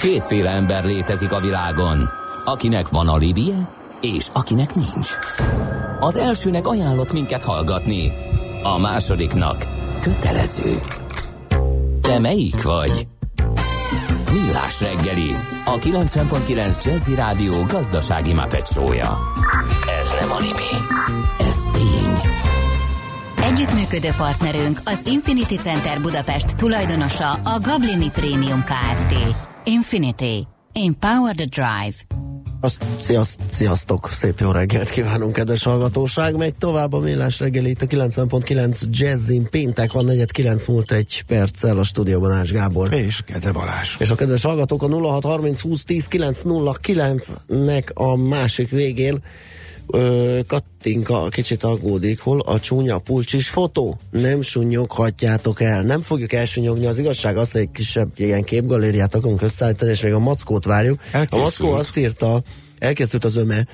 Kétféle ember létezik a világon, akinek van alibije, és akinek nincs. Az elsőnek ajánlott minket hallgatni, a másodiknak kötelező. Te melyik vagy? Millás reggeli, a 90.9 Jazzy Rádió gazdasági mapetsója. Ez nem animi, ez tény. Együttműködő partnerünk az Infinity Center Budapest tulajdonosa a Gablini Premium Kft. Infinity. Empower the Drive. Azt, sziaszt, sziasztok, szép jó reggelt kívánunk, kedves hallgatóság. Megy tovább a millás reggel itt a 90.9 Jazzin. Péntek van, 49 múlt egy perccel a stúdióban Ács Gábor. És Kede Balázs. És a kedves hallgatók a 0630 20 10 909 nek a másik végén Ö, Kattinka kicsit aggódik, hol a csúnya pulcsis fotó? Nem sunyoghatjátok el. Nem fogjuk elsunyogni. Az igazság az, hogy egy kisebb ilyen képgalériát akarunk összeállítani, és még a mackót várjuk. Elkészült. A mackó azt írta, elkészült az öme,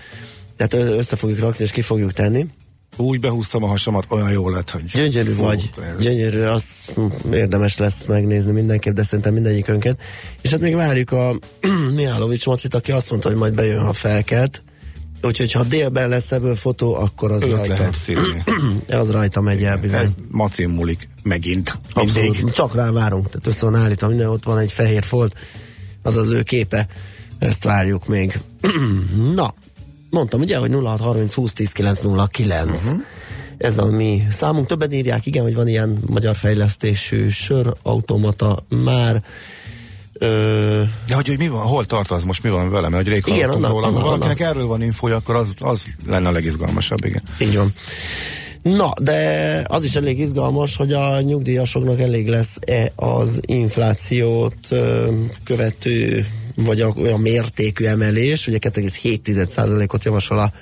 tehát össze fogjuk rakni, és ki fogjuk tenni. Úgy behúztam a hasamat, olyan jó lett, hogy... Gyönyörű Fú, vagy, ez- gyönyörű, az érdemes lesz megnézni mindenképp, de szerintem mindegyikünket. És hát még várjuk a Mihálovics Macit, aki azt mondta, hogy majd bejön, ha felkelt. Úgyhogy ha délben lesz ebből fotó, akkor az Őt rajta, lehet filmni. az rajta megy el bizony. Ez macin múlik megint. Mindig. Abszolút, csak rá várunk, tehát össze van állítva minden, ott van egy fehér folt, az az ő képe, ezt várjuk még. Na, mondtam ugye, hogy 0630 20 10 909. Uh-huh. Ez a mi számunk. Többen írják, igen, hogy van ilyen magyar fejlesztésű sörautomata már. Ö, De hogy, hogy mi van, hol tart az most, mi van vele? Mert hogy rég Igen, annak- róla. annak- valakinek annak. erről van infója, akkor az, az lenne a legizgalmasabb, igen. Így van. Na, de az is elég izgalmas, hogy a nyugdíjasoknak elég lesz-e az inflációt ö, követő, vagy a, olyan mértékű emelés, ugye 2,7%-ot javasol a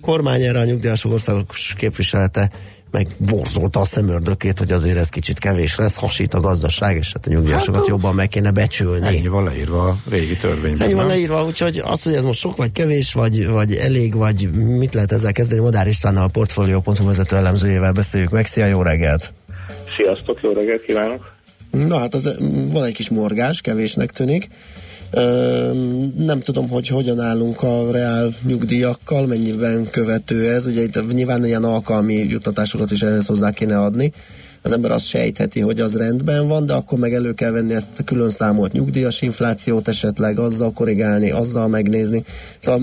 kormány erre a nyugdíjasok országos képviselete meg borzolta a szemördökét, hogy azért ez kicsit kevés lesz, hasít a gazdaság, és hát a nyugdíjasokat Hát, jobban meg kéne becsülni. Ennyi van leírva a régi törvényben. Ennyi van nem? leírva, úgyhogy az, hogy ez most sok vagy kevés, vagy, vagy elég, vagy mit lehet ezzel kezdeni, Madár Istvánnal a Portfolio.hu vezető elemzőjével beszéljük meg. Szia, jó reggelt! Sziasztok, jó reggelt kívánok! Na hát az, van egy kis morgás, kevésnek tűnik. Nem tudom, hogy hogyan állunk a reál nyugdíjakkal, mennyiben követő ez. Ugye itt nyilván ilyen alkalmi juttatásokat is ehhez hozzá kéne adni. Az ember azt sejtheti, hogy az rendben van, de akkor meg elő kell venni ezt a külön számolt nyugdíjas inflációt esetleg, azzal korrigálni, azzal megnézni. Szóval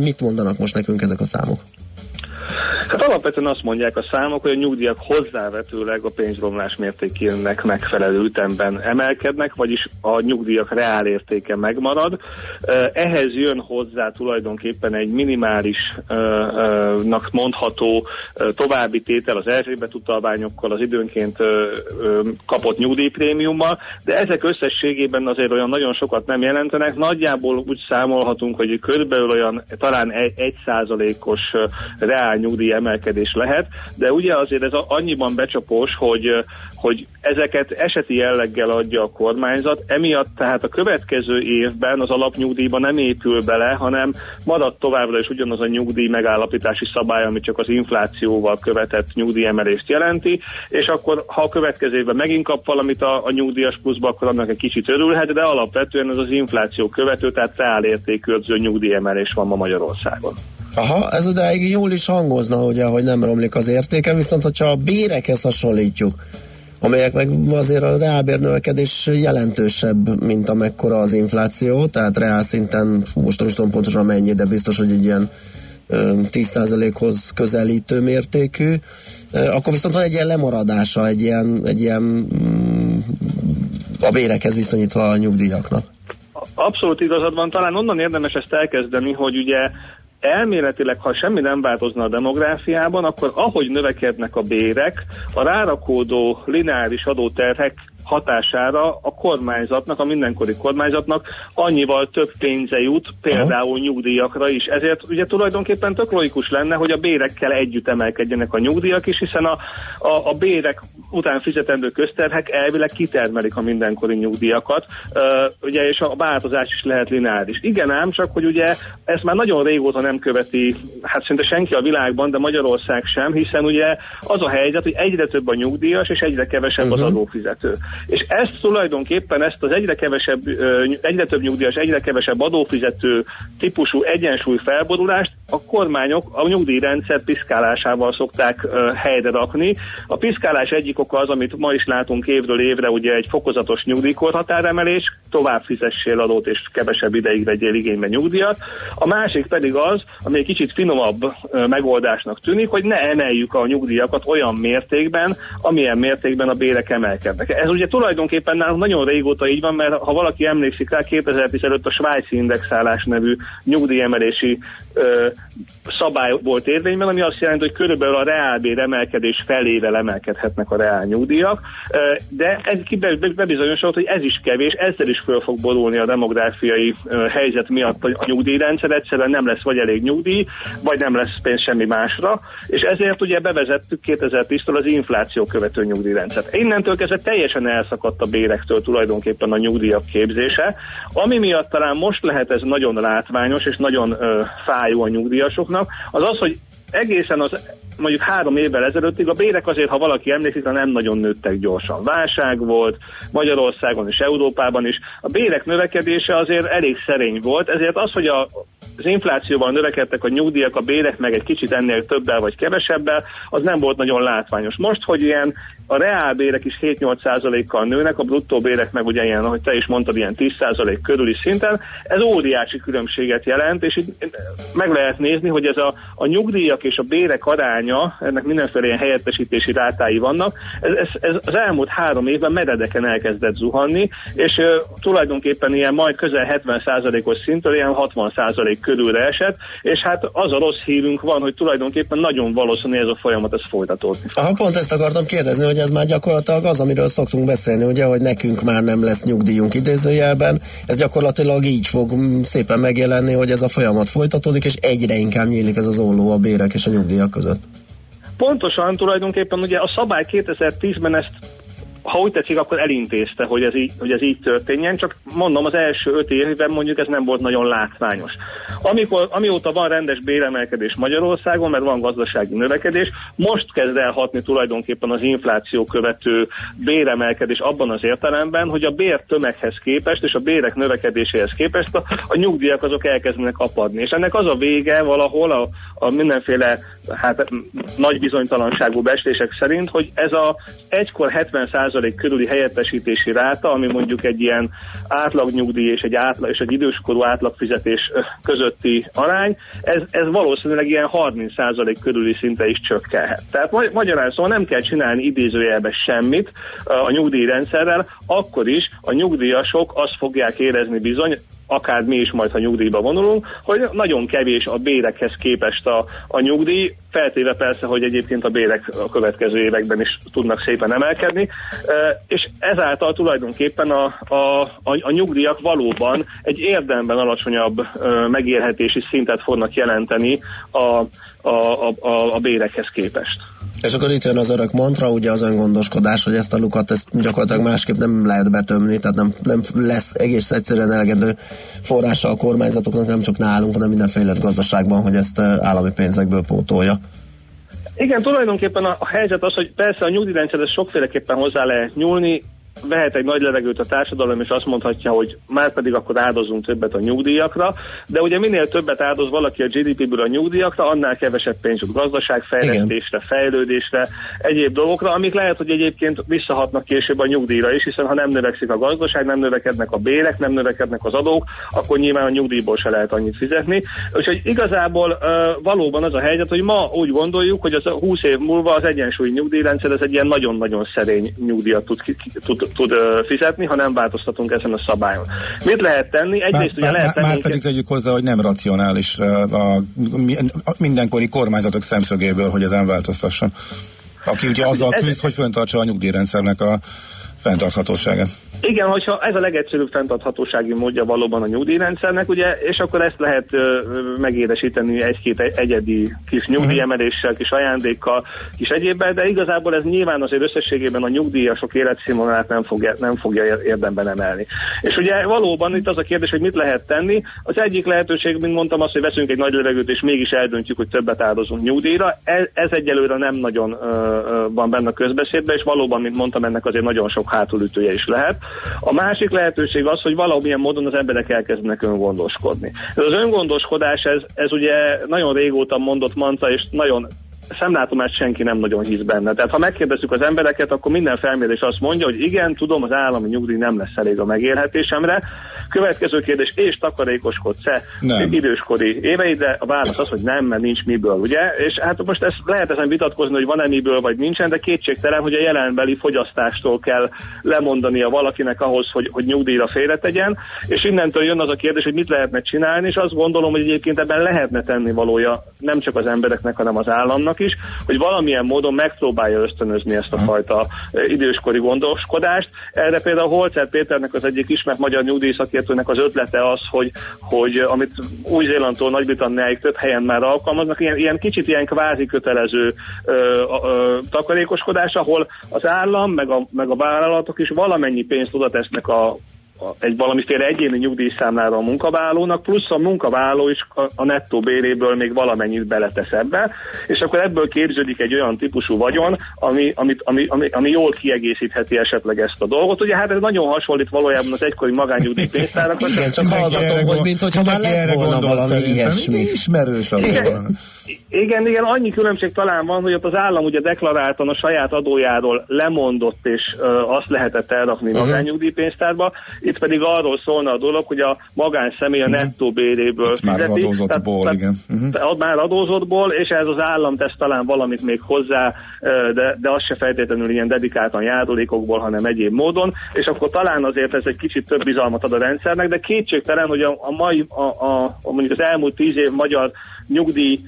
mit mondanak most nekünk ezek a számok? Hát alapvetően azt mondják a számok, hogy a nyugdíjak hozzávetőleg a pénzromlás mértékének megfelelő ütemben emelkednek, vagyis a nyugdíjak reál értéke megmarad. Eh, Ehhez jön hozzá tulajdonképpen egy minimálisnak mondható további tétel az Erzsébet utalványokkal, az időnként kapott nyugdíjprémiummal, de ezek összességében azért olyan nagyon sokat nem jelentenek. Nagyjából úgy számolhatunk, hogy körülbelül olyan talán egy, százalékos reál nyugdíj emelkedés lehet, de ugye azért ez annyiban becsapós, hogy, hogy ezeket eseti jelleggel adja a kormányzat, emiatt tehát a következő évben az alapnyugdíjba nem épül bele, hanem marad továbbra is ugyanaz a nyugdíj megállapítási szabály, ami csak az inflációval követett nyugdíjemelést jelenti, és akkor ha a következő évben megint kap valamit a, a nyugdíjas pluszba, akkor annak egy kicsit örülhet, de alapvetően ez az infláció követő, tehát reál értékőrző nyugdíjemelés van ma Magyarországon. Aha, ez odáig jól is hangozna, ugye, hogy nem romlik az értéke, viszont hogyha a bérekhez hasonlítjuk, amelyek meg azért a reálbérnövekedés jelentősebb, mint amekkora az infláció, tehát reál szinten, most nem is tudom pontosan mennyi, de biztos, hogy egy ilyen ö, 10%-hoz közelítő mértékű, akkor viszont van egy ilyen lemaradása, egy ilyen, egy ilyen mm, a bérekhez viszonyítva a nyugdíjaknak. Abszolút igazad van, talán onnan érdemes ezt elkezdeni, hogy ugye elméletileg, ha semmi nem változna a demográfiában, akkor ahogy növekednek a bérek, a rárakódó lineáris adóterhek hatására a kormányzatnak, a mindenkori kormányzatnak annyival több pénze jut, például nyugdíjakra is. Ezért ugye tulajdonképpen tök logikus lenne, hogy a bérekkel együtt emelkedjenek a nyugdíjak is, hiszen a, a, a bérek után fizetendő közterhek elvileg kitermelik a mindenkori nyugdíjakat, uh, ugye, és a változás is lehet lineáris. Igen ám, csak hogy ugye ezt már nagyon régóta nem követi, hát szinte senki a világban, de Magyarország sem, hiszen ugye az a helyzet, hogy egyre több a nyugdíjas, és egyre kevesebb uh-huh. az adófizető. És ezt tulajdonképpen ezt az egyre kevesebb, egyre több nyugdíjas, egyre kevesebb adófizető típusú egyensúly felborulást a kormányok a nyugdíjrendszer piszkálásával szokták helyre rakni. A piszkálás egyik oka az, amit ma is látunk évről évre, ugye egy fokozatos nyugdíjkorhatáremelés, tovább fizessél adót és kevesebb ideig vegyél igénybe nyugdíjat. A másik pedig az, ami egy kicsit finomabb megoldásnak tűnik, hogy ne emeljük a nyugdíjakat olyan mértékben, amilyen mértékben a bérek emelkednek. Ez ugye tulajdonképpen nálunk nagyon régóta így van, mert ha valaki emlékszik rá, 2015 a svájci indexálás nevű nyugdíjemelési ö, szabály volt érvényben, ami azt jelenti, hogy körülbelül a reálbér emelkedés felével emelkedhetnek a reál nyugdíjak, de ez bebizonyosodott, hogy ez is kevés, ezzel is föl fog borulni a demográfiai helyzet miatt a nyugdíjrendszer, egyszerűen nem lesz vagy elég nyugdíj, vagy nem lesz pénz semmi másra, és ezért ugye bevezettük 2010-től az infláció követő nyugdíjrendszert. Innentől kezdve teljesen elszakadt a bérektől tulajdonképpen a nyugdíjak képzése, ami miatt talán most lehet ez nagyon látványos és nagyon ö, fájó a nyugdíjasoknak, az az, hogy egészen az mondjuk három évvel ezelőttig a bérek azért, ha valaki emlékszik, nem nagyon nőttek gyorsan. Válság volt Magyarországon és Európában is. A bérek növekedése azért elég szerény volt, ezért az, hogy a, az inflációval növekedtek a nyugdíjak, a bérek meg egy kicsit ennél többel vagy kevesebbel, az nem volt nagyon látványos. Most, hogy ilyen a reálbérek is 7-8 kal nőnek, a bruttó bérek meg ugye ilyen, ahogy te is mondtad, ilyen 10% körüli szinten. Ez óriási különbséget jelent, és így meg lehet nézni, hogy ez a, a nyugdíjak és a bérek aránya, ennek mindenféle ilyen helyettesítési rátái vannak, ez, ez, ez az elmúlt három évben meredeken elkezdett zuhanni, és uh, tulajdonképpen ilyen majd közel 70%-os szintől ilyen 60% körülre esett, és hát az a rossz hírünk van, hogy tulajdonképpen nagyon valószínű ez a folyamat ez folytatódni. Aha, pont ezt akartam kérdezni, hogy ez már gyakorlatilag az, amiről szoktunk beszélni, ugye, hogy nekünk már nem lesz nyugdíjunk idézőjelben. Ez gyakorlatilag így fog szépen megjelenni, hogy ez a folyamat folytatódik, és egyre inkább nyílik ez az olló a bérek és a nyugdíjak között. Pontosan tulajdonképpen ugye a szabály 2010-ben ezt ha úgy tetszik, akkor elintézte, hogy ez, így, hogy ez így történjen, csak mondom, az első öt évben mondjuk ez nem volt nagyon látványos. Amikor, amióta van rendes béremelkedés Magyarországon, mert van gazdasági növekedés, most kezd el hatni tulajdonképpen az infláció követő béremelkedés abban az értelemben, hogy a bér tömeghez képest és a bérek növekedéséhez képest a, a nyugdíjak azok elkezdenek apadni. És ennek az a vége valahol a, a mindenféle hát, nagy bizonytalanságú bestések szerint, hogy ez a egykor 70% körüli helyettesítési ráta, ami mondjuk egy ilyen átlagnyugdíj és egy, átlag, és egy időskorú átlagfizetés közötti arány, ez, ez valószínűleg ilyen 30% körüli szinte is csökkenhet. Tehát magyarán szóval nem kell csinálni idézőjelbe semmit a nyugdíjrendszerrel, akkor is a nyugdíjasok azt fogják érezni bizony, akár mi is majd, ha nyugdíjba vonulunk, hogy nagyon kevés a bérekhez képest a, a nyugdíj, feltéve persze, hogy egyébként a bérek a következő években is tudnak szépen emelkedni, és ezáltal tulajdonképpen a, a, a, a nyugdíjak valóban egy érdemben alacsonyabb megélhetési szintet fognak jelenteni a, a, a, a bérekhez képest. És akkor itt jön az örök mantra, ugye az öngondoskodás, hogy ezt a lukat ezt gyakorlatilag másképp nem lehet betömni, tehát nem, nem lesz egész egyszerűen elegendő forrása a kormányzatoknak, nem csak nálunk, hanem mindenféle gazdaságban, hogy ezt állami pénzekből pótolja. Igen, tulajdonképpen a helyzet az, hogy persze a nyugdíjrendszerhez sokféleképpen hozzá lehet nyúlni, vehet egy nagy levegőt a társadalom, és azt mondhatja, hogy már pedig akkor áldozunk többet a nyugdíjakra, de ugye minél többet áldoz valaki a GDP-ből a nyugdíjakra, annál kevesebb pénz jut gazdaságfejlesztésre, fejlődésre, egyéb dolgokra, amik lehet, hogy egyébként visszahatnak később a nyugdíjra is, hiszen ha nem növekszik a gazdaság, nem növekednek a bérek, nem növekednek az adók, akkor nyilván a nyugdíjból se lehet annyit fizetni. Úgyhogy igazából uh, valóban az a helyzet, hogy ma úgy gondoljuk, hogy az a 20 év múlva az egyensúlyi nyugdíjrendszer ez egy ilyen nagyon-nagyon szerény nyugdíjat tud, tud tud fizetni, ha nem változtatunk ezen a szabályon. Mit lehet tenni? Egyrészt ugye lehet tenni... Már pedig tegyük hozzá, hogy nem racionális a, mindenkori kormányzatok szemszögéből, hogy ezen változtasson. Aki ugye hát azzal küzd, hogy föntartsa a nyugdíjrendszernek a fenntarthatóságát. Igen, hogyha ez a legegyszerűbb fenntarthatósági módja valóban a nyugdíjrendszernek, ugye, és akkor ezt lehet ö, megédesíteni egy-két egyedi kis nyugdíjemeléssel, kis ajándékkal, kis egyébben, de igazából ez nyilván azért összességében a nyugdíjasok életszínvonalát nem fogja, nem fogja érdemben emelni. És ugye valóban itt az a kérdés, hogy mit lehet tenni. Az egyik lehetőség, mint mondtam, az, hogy veszünk egy nagy levegőt, és mégis eldöntjük, hogy többet áldozunk nyugdíjra. Ez, ez egyelőre nem nagyon ö, ö, van benne a közbeszédben, és valóban, mint mondtam, ennek azért nagyon sok hátulütője is lehet. A másik lehetőség az, hogy valamilyen módon az emberek elkezdenek öngondoskodni. Ez az öngondoskodás, ez, ez ugye nagyon régóta mondott mantra, és nagyon szemlátomást senki nem nagyon hisz benne. Tehát ha megkérdezzük az embereket, akkor minden felmérés azt mondja, hogy igen, tudom, az állami nyugdíj nem lesz elég a megélhetésemre. Következő kérdés, és takarékoskodsz-e időskori éveidre? A válasz az, hogy nem, mert nincs miből, ugye? És hát most ezt lehet ezen vitatkozni, hogy van-e miből, vagy nincsen, de kétségtelen, hogy a jelenbeli fogyasztástól kell lemondania valakinek ahhoz, hogy, hogy nyugdíjra félretegyen, és innentől jön az a kérdés, hogy mit lehetne csinálni, és azt gondolom, hogy egyébként ebben lehetne tenni valója nem csak az embereknek, hanem az államnak is, hogy valamilyen módon megpróbálja ösztönözni ezt a fajta időskori gondoskodást. Erre például Holzer Péternek az egyik ismert magyar nyugdíjszakértőnek az ötlete az, hogy, hogy amit Új-Zélandtól Nagy-Britanniáig több helyen már alkalmaznak, ilyen, ilyen kicsit ilyen kvázi kötelező ö, ö, takarékoskodás, ahol az állam meg a, meg a vállalatok is valamennyi pénzt oda tesznek a egy valamiféle egyéni nyugdíjszámlára a munkavállalónak, plusz a munkavállaló is a, a nettó béréből még valamennyit beletesz ebbe, és akkor ebből képződik egy olyan típusú vagyon, ami, amit, ami, ami, ami jól kiegészítheti esetleg ezt a dolgot. Ugye hát ez nagyon hasonlít valójában az egykori magányugdíjpénztárakra. Igen, csak hallgatom, hogy mint hogyha már lett volna valami ilyesmi. Ismerős a igen, igen, igen, annyi különbség talán van, hogy ott az állam ugye deklaráltan a saját adójáról lemondott, és ö, azt lehetett elrakni uh-huh. magányugdíjpénztárba. Itt pedig arról szólna a dolog, hogy a magánszemély a uh-huh. nettó béréből Itt fizeti. Már adózottból, tehát, igen. Uh-huh. Már adózottból, és ez az állam tesz talán valamit még hozzá, de, de az se feltétlenül ilyen dedikáltan járulékokból, hanem egyéb módon, és akkor talán azért ez egy kicsit több bizalmat ad a rendszernek, de kétségtelen, hogy a, a mai, a, a, a mondjuk az elmúlt tíz év magyar nyugdíj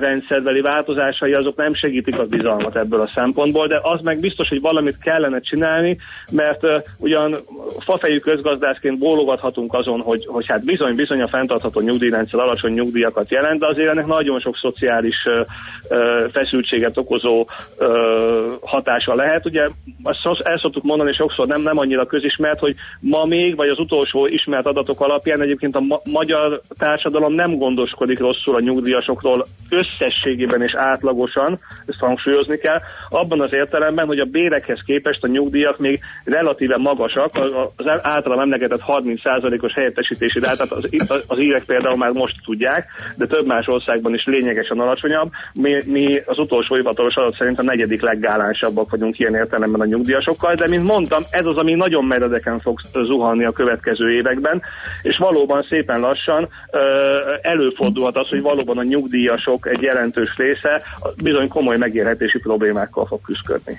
rendszerbeli változásai azok nem segítik a bizalmat ebből a szempontból, de az meg biztos, hogy valamit kellene csinálni, mert ugyan fafejű közgazdászként bólogathatunk azon, hogy, hogy hát bizony, bizony a fenntartható nyugdíjrendszer alacsony nyugdíjakat jelent, de azért ennek nagyon sok szociális feszültséget okozó hatása lehet. Ugye azt el szoktuk mondani sokszor, nem, nem annyira közismert, hogy ma még, vagy az utolsó ismert adatok alapján egyébként a ma- magyar társadalom nem gondoskodik rosszul a nyugdíjasokról összességében és átlagosan, ezt hangsúlyozni kell, abban az értelemben, hogy a bérekhez képest a nyugdíjak még relatíve magasak, az általam emlegetett 30%-os helyettesítési rátát az, az írek például már most tudják, de több más országban is lényegesen alacsonyabb. Mi, mi az utolsó hivatalos adat szerint a negyedik leggálánsabbak vagyunk ilyen értelemben a nyugdíjasokkal, de mint mondtam, ez az, ami nagyon meredeken fog zuhanni a következő években, és valóban szépen lassan előfordulhat az, hogy valóban a nyugdíjasok egy jelentős része bizony komoly megérhetési problémákkal fog küzdködni.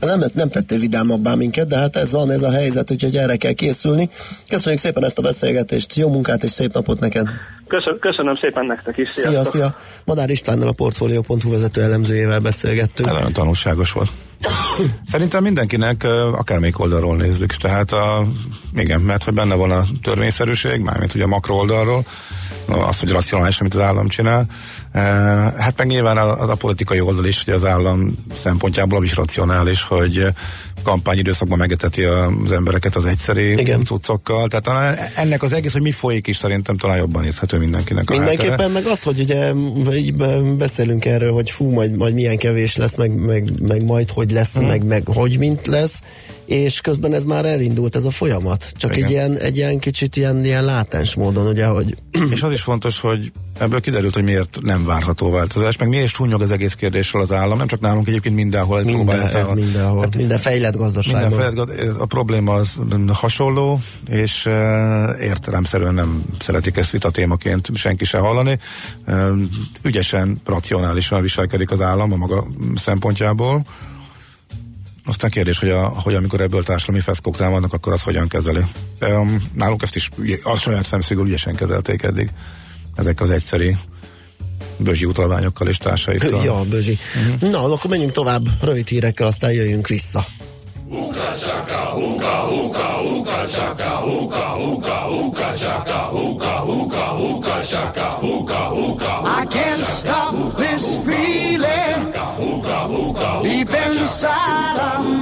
Nem, nem tette vidámabbá minket, de hát ez van, ez a helyzet, úgyhogy erre kell készülni. Köszönjük szépen ezt a beszélgetést, jó munkát és szép napot neked! Köszön, köszönöm szépen nektek is, sziasztok! Szia, szia! Madár Istvánnal a Portfolio.hu vezető elemzőjével beszélgettünk. Nagyon tanulságos volt. Szerintem mindenkinek, akármelyik oldalról nézzük, tehát a, igen, mert hogy benne van a törvényszerűség, mármint ugye a makro oldalról, az, hogy racionális, amit az állam csinál. Hát meg nyilván az a politikai oldal is, hogy az állam szempontjából is racionális, hogy kampányidőszakban megeteti az embereket az egyszerű Igen. cuccokkal. Tehát ennek az egész, hogy mi folyik is szerintem talán jobban érthető mindenkinek. Mindenképpen háttere. meg az, hogy ugye így beszélünk erről, hogy fú, majd, majd milyen kevés lesz, meg, meg, meg majd hogy lesz, hmm. meg, meg hogy mint lesz, és közben ez már elindult ez a folyamat. Csak egy ilyen, egy ilyen kicsit ilyen, ilyen látens módon, ugye, hogy... És az is fontos, hogy ebből kiderült, hogy miért nem várható változás, meg miért súnyog az egész kérdésről az állam, nem csak nálunk egyébként mindenhol. Minden, ez a, mindenhol, tehát minden fejlett gazdaságban. Minden fejlett, a probléma az hasonló, és uh, értelemszerűen nem szeretik ezt vita témaként senki se hallani. Uh, ügyesen, racionálisan viselkedik az állam a maga szempontjából, aztán kérdés, hogy, a, hogy amikor ebből társadalmi feszkók támadnak, akkor az hogyan kezeli. Um, nálunk ezt is a saját szemszögül ügyesen kezelték eddig. Ezek az egyszerű bözsi utalványokkal és társaikkal. Ja, bözsi. Uh-huh. Na, akkor menjünk tovább rövid hírekkel, aztán jöjjünk vissza. I can't stop this feeling deep inside of me.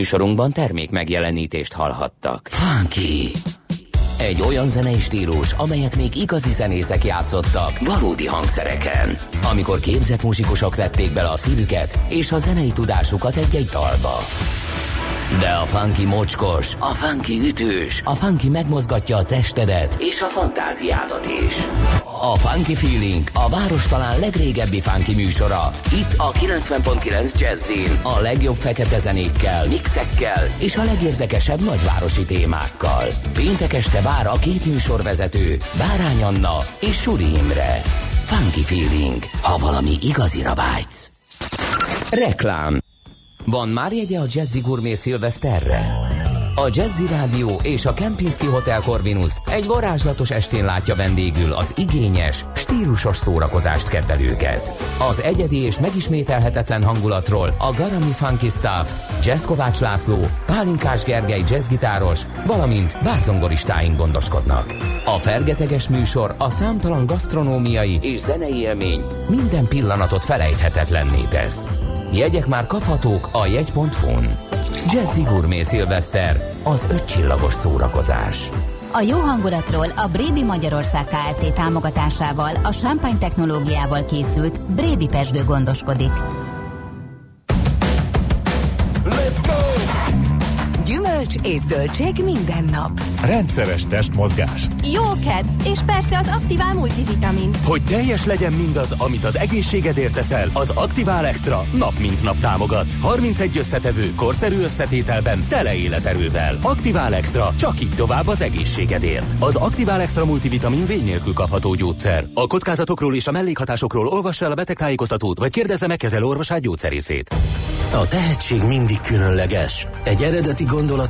Műsorunkban termék megjelenítést hallhattak. Funky! Egy olyan zenei stílus, amelyet még igazi zenészek játszottak valódi hangszereken. Amikor képzett muzsikusok vették bele a szívüket és a zenei tudásukat egy-egy dalba. De a funky mocskos, a funky ütős, a funky megmozgatja a testedet és a fantáziádat is. A Funky Feeling a város talán legrégebbi funky műsora. Itt a 90.9 Jazzin a legjobb fekete zenékkel, mixekkel és a legérdekesebb nagyvárosi témákkal. Péntek este vár a két műsorvezető, Bárány Anna és Suri Imre. Funky Feeling, ha valami igazira vágysz. Reklám van már jegye a Jazzy Gourmet Szilveszterre? A Jazzy Rádió és a Kempinski Hotel Corvinus egy varázslatos estén látja vendégül az igényes, stílusos szórakozást kedvelőket. Az egyedi és megismételhetetlen hangulatról a Garami Funky Staff, Jazz Kovács László, Pálinkás Gergely jazzgitáros, valamint bárzongoristáink gondoskodnak. A fergeteges műsor a számtalan gasztronómiai és zenei élmény minden pillanatot felejthetetlenné tesz. Jegyek már kaphatók a jegy.hu-n. Jazzy Gourmet Szilveszter, az ötcsillagos szórakozás. A jó hangulatról a Brébi Magyarország Kft. támogatásával a Champagne technológiával készült Brébi Pesgő gondoskodik. Gyümölcs és zöldség minden nap. Rendszeres testmozgás. Jó kedv, és persze az Aktivál multivitamin. Hogy teljes legyen mindaz, amit az egészségedért teszel, az Aktivál Extra nap mint nap támogat. 31 összetevő, korszerű összetételben, tele életerővel. Aktivál Extra, csak így tovább az egészségedért. Az Aktivál Extra multivitamin vény nélkül kapható gyógyszer. A kockázatokról és a mellékhatásokról olvassa el a betegtájékoztatót, vagy kérdezze meg kezelő orvosát gyógyszerészét. A tehetség mindig különleges. Egy eredeti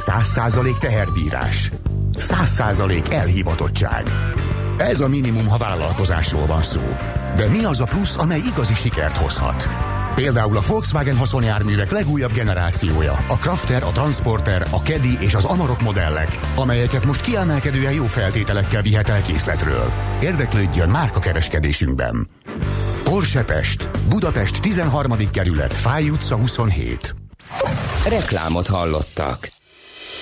Száz teherbírás. Száz százalék elhivatottság. Ez a minimum, ha vállalkozásról van szó. De mi az a plusz, amely igazi sikert hozhat? Például a Volkswagen haszonjárművek legújabb generációja, a Crafter, a Transporter, a Caddy és az Amarok modellek, amelyeket most kiemelkedően jó feltételekkel vihet el készletről. Érdeklődjön márka kereskedésünkben. Porsche Pest, Budapest 13. kerület, Fáj utca 27. Reklámot hallottak.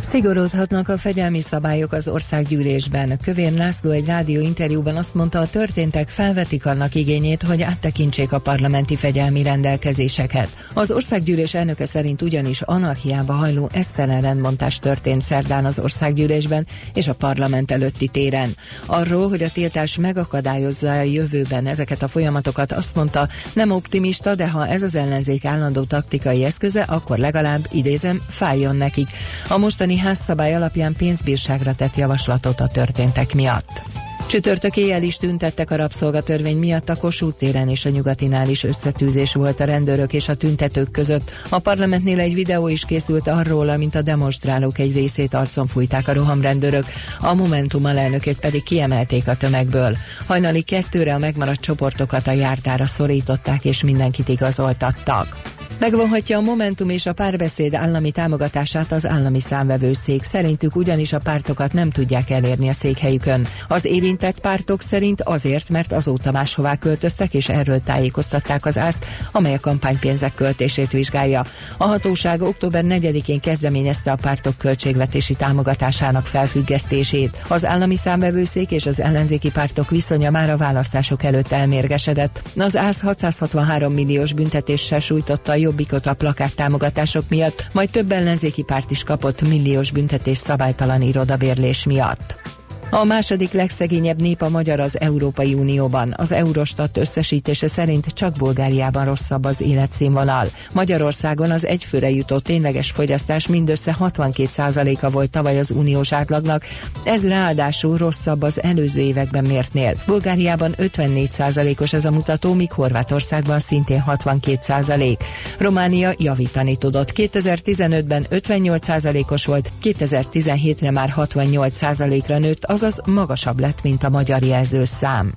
Szigorodhatnak a fegyelmi szabályok az országgyűlésben. Kövér László egy rádió interjúban azt mondta, a történtek felvetik annak igényét, hogy áttekintsék a parlamenti fegyelmi rendelkezéseket. Az országgyűlés elnöke szerint ugyanis anarchiába hajló esztelen rendbontás történt szerdán az országgyűlésben és a parlament előtti téren. Arról, hogy a tiltás megakadályozza a jövőben ezeket a folyamatokat, azt mondta, nem optimista, de ha ez az ellenzék állandó taktikai eszköze, akkor legalább, idézem, fájjon nekik. A mostani házszabály alapján pénzbírságra tett javaslatot a történtek miatt. Csütörtök éjjel is tüntettek a rabszolgatörvény miatt a Kossuth téren és a nyugatinál is összetűzés volt a rendőrök és a tüntetők között. A parlamentnél egy videó is készült arról, amint a demonstrálók egy részét arcon fújták a rohamrendőrök, a Momentum alelnökét pedig kiemelték a tömegből. Hajnali kettőre a megmaradt csoportokat a járdára szorították és mindenkit igazoltattak. Megvonhatja a Momentum és a párbeszéd állami támogatását az állami számvevőszék. Szerintük ugyanis a pártokat nem tudják elérni a székhelyükön. Az érintett pártok szerint azért, mert azóta máshová költöztek, és erről tájékoztatták az ászt, amely a kampánypénzek költését vizsgálja. A hatóság október 4-én kezdeményezte a pártok költségvetési támogatásának felfüggesztését. Az állami számvevőszék és az ellenzéki pártok viszonya már a választások előtt elmérgesedett. Az ÁSZ 663 milliós büntetéssel sújtotta a jobbikot a plakát támogatások miatt, majd több ellenzéki párt is kapott milliós büntetés szabálytalan irodabérlés miatt. A második legszegényebb nép a magyar az Európai Unióban. Az Eurostat összesítése szerint csak Bulgáriában rosszabb az életszínvonal. Magyarországon az egyfőre jutó tényleges fogyasztás mindössze 62%-a volt tavaly az uniós átlagnak, ez ráadásul rosszabb az előző években mértnél. Bulgáriában 54%-os ez a mutató, míg Horvátországban szintén 62%. Románia javítani tudott. 2015-ben 58%-os volt, 2017-re már 68%-ra nőtt, az azaz magasabb lett, mint a magyar jelzőszám.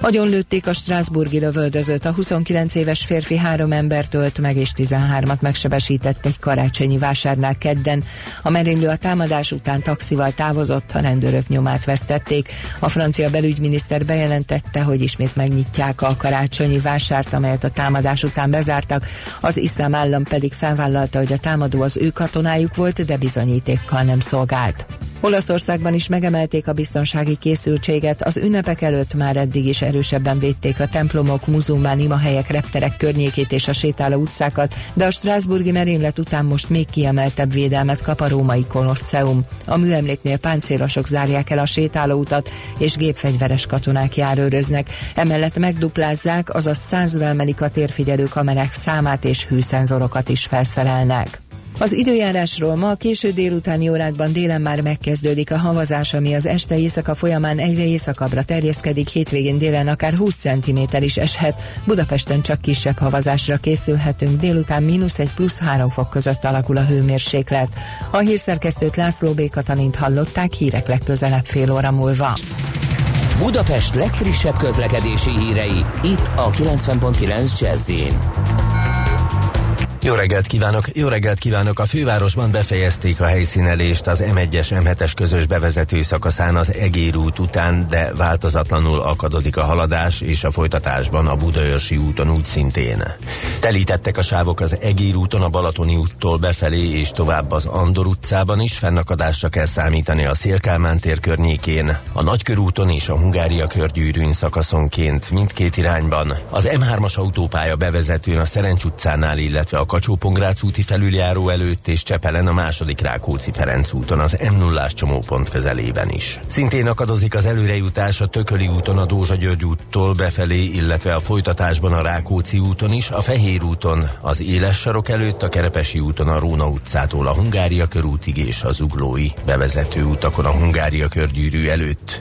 Agyon lőtték a Strasburgi lövöldözőt. A 29 éves férfi három embert ölt meg és 13-at megsebesített egy karácsonyi vásárnál kedden. A merénylő a támadás után taxival távozott, a rendőrök nyomát vesztették. A francia belügyminiszter bejelentette, hogy ismét megnyitják a karácsonyi vásárt, amelyet a támadás után bezártak. Az iszlám állam pedig felvállalta, hogy a támadó az ő katonájuk volt, de bizonyítékkal nem szolgált. Olaszországban is megemelték a biztonsági készültséget, az ünnepek előtt már eddig is erősebben védték a templomok, muzulmán imahelyek, repterek környékét és a sétáló utcákat, de a Strasburgi merénylet után most még kiemeltebb védelmet kap a római kolosseum. A műemléknél páncélosok zárják el a sétálóutat, és gépfegyveres katonák járőröznek. Emellett megduplázzák, azaz százra emelik a térfigyelő kamerák számát és hűszenzorokat is felszerelnek. Az időjárásról ma a késő délutáni órákban délen már megkezdődik a havazás, ami az este éjszaka folyamán egyre északabbra terjeszkedik, hétvégén délen akár 20 cm is eshet. Budapesten csak kisebb havazásra készülhetünk, délután mínusz egy plusz 3 fok között alakul a hőmérséklet. A hírszerkesztőt László B. Katalint hallották hírek legközelebb fél óra múlva. Budapest legfrissebb közlekedési hírei, itt a 90.9 jazz Jó reggelt kívánok! Jó reggelt kívánok! A fővárosban befejezték a helyszínelést az M1-es M7-es közös bevezető szakaszán az Egér út után, de változatlanul akadozik a haladás, és a folytatásban a Budaörsi úton úgy szintén. Telítettek a sávok az Egér úton a Balatoni úttól befelé és tovább az Andor utcában is, fennakadásra kell számítani a Szélkálmán tér környékén, a Nagykörúton és a Hungária körgyűrűn szakaszonként mindkét irányban, az M3-as autópálya bevezetőn a Szerencs utcánál, illetve a kacsó úti felüljáró előtt és Csepelen a második Rákóczi-Ferenc úton az m 0 csomópont közelében is. Szintén akadozik az előrejutás a Tököli úton a Dózsa György úttól befelé, illetve a folytatásban a Rákóczi úton is, a Fehér úton az Éles sarok előtt, a Kerepesi úton a Róna utcától a Hungária körútig és az Uglói bevezető utakon a Hungária körgyűrű előtt.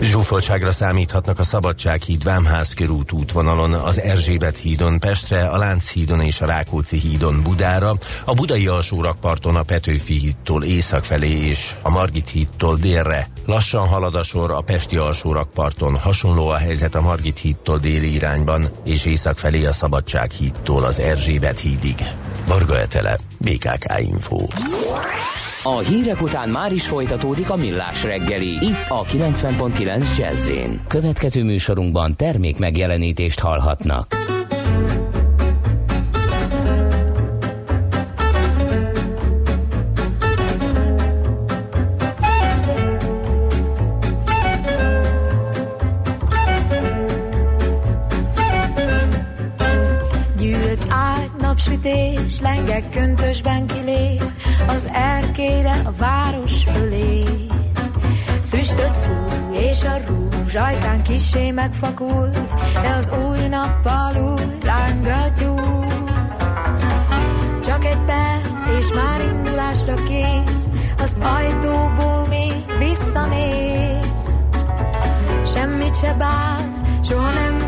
Zsúfoltságra számíthatnak a Szabadsághíd Vámház körút útvonalon, az Erzsébet hídon Pestre, a Lánchídon és a Rákóczi hídon Budára, a Budai alsórakparton a Petőfi hídtól észak felé és a Margit hídtól délre. Lassan halad a sor a Pesti alsórakparton, hasonló a helyzet a Margit hídtól déli irányban, és észak felé a Szabadság hídtól az Erzsébet hídig. Varga Etele, BKK Info. A hírek után már is folytatódik a millás reggeli, itt a 90.9 jazz Következő műsorunkban termék megjelenítést hallhatnak. Lengek köntösben kilép, az erkére a város fölé. Füstöt fúj, és a rúzs ajkán kisé megfakul, de az új nappal új lángra gyúl. Csak egy perc, és már indulásra kész, az ajtóból még visszanéz. Semmit se bán, soha nem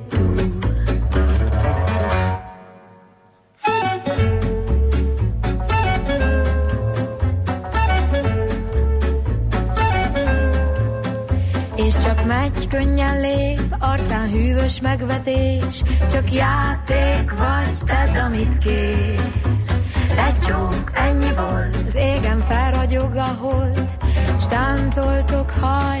Könnyen lép, arcán hűvös megvetés, csak játék vagy, tedd, amit kér. Egy csók, ennyi volt, az égen felragyog a hold, s táncoltok hajnalig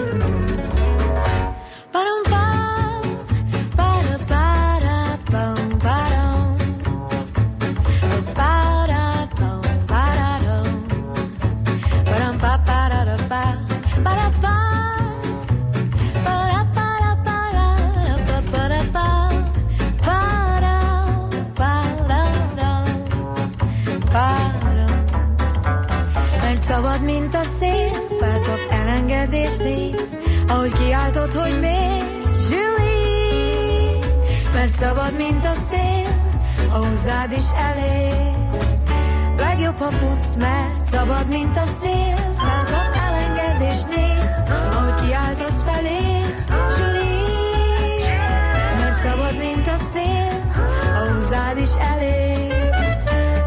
Elenged és néz, ahogy kiáltod, hogy miért, Julie. Mert szabad, mint a szél, a hozzád is elér. Legjobb, ha futsz, mert szabad, mint a szél, felkap, elenged és néz, ahogy kiáltasz felé, Julie. Mert szabad, mint a szél, a hozzád is elér.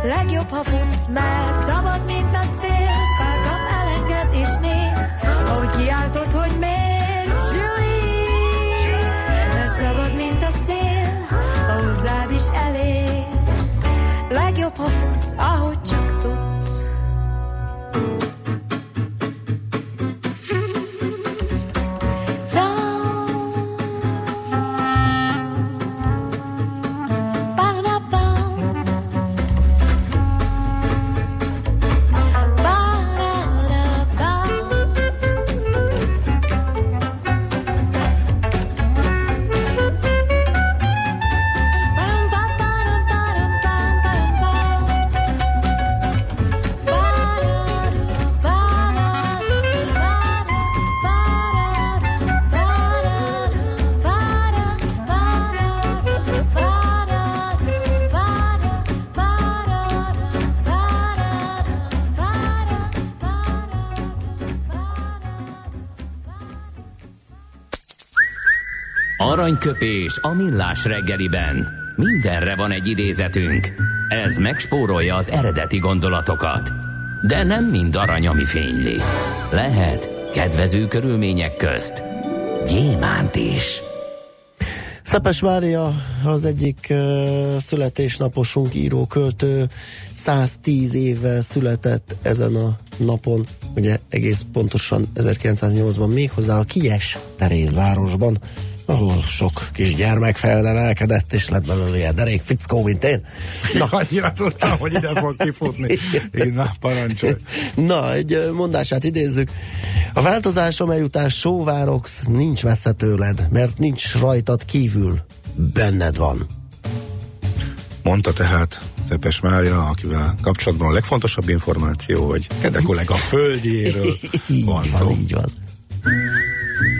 Legjobb, ha futsz, mert szabad, mint a szél, néz, ahogy kiáltod, hogy miért, Aranyköpés a millás reggeliben. Mindenre van egy idézetünk. Ez megspórolja az eredeti gondolatokat. De nem mind arany, ami fényli. Lehet kedvező körülmények közt gyémánt is. Szepes Mária az egyik uh, születésnaposunk, író, költő, 110 évvel született ezen a napon, ugye egész pontosan 1908-ban méghozzá a Kies Terézvárosban, ahol sok kis gyermek felnevelkedett, és lett belőle ilyen derék fickó, mint én. Na, annyira tudtam, hogy ide fog kifutni. Na, parancsolj. Na, egy mondását idézzük. A változásom eljutás sóvároksz nincs messze tőled, mert nincs rajtad kívül, benned van. Mondta tehát Szepes Mária, akivel kapcsolatban a legfontosabb információ, hogy Kede kollega földiéről van szó. Van, így van.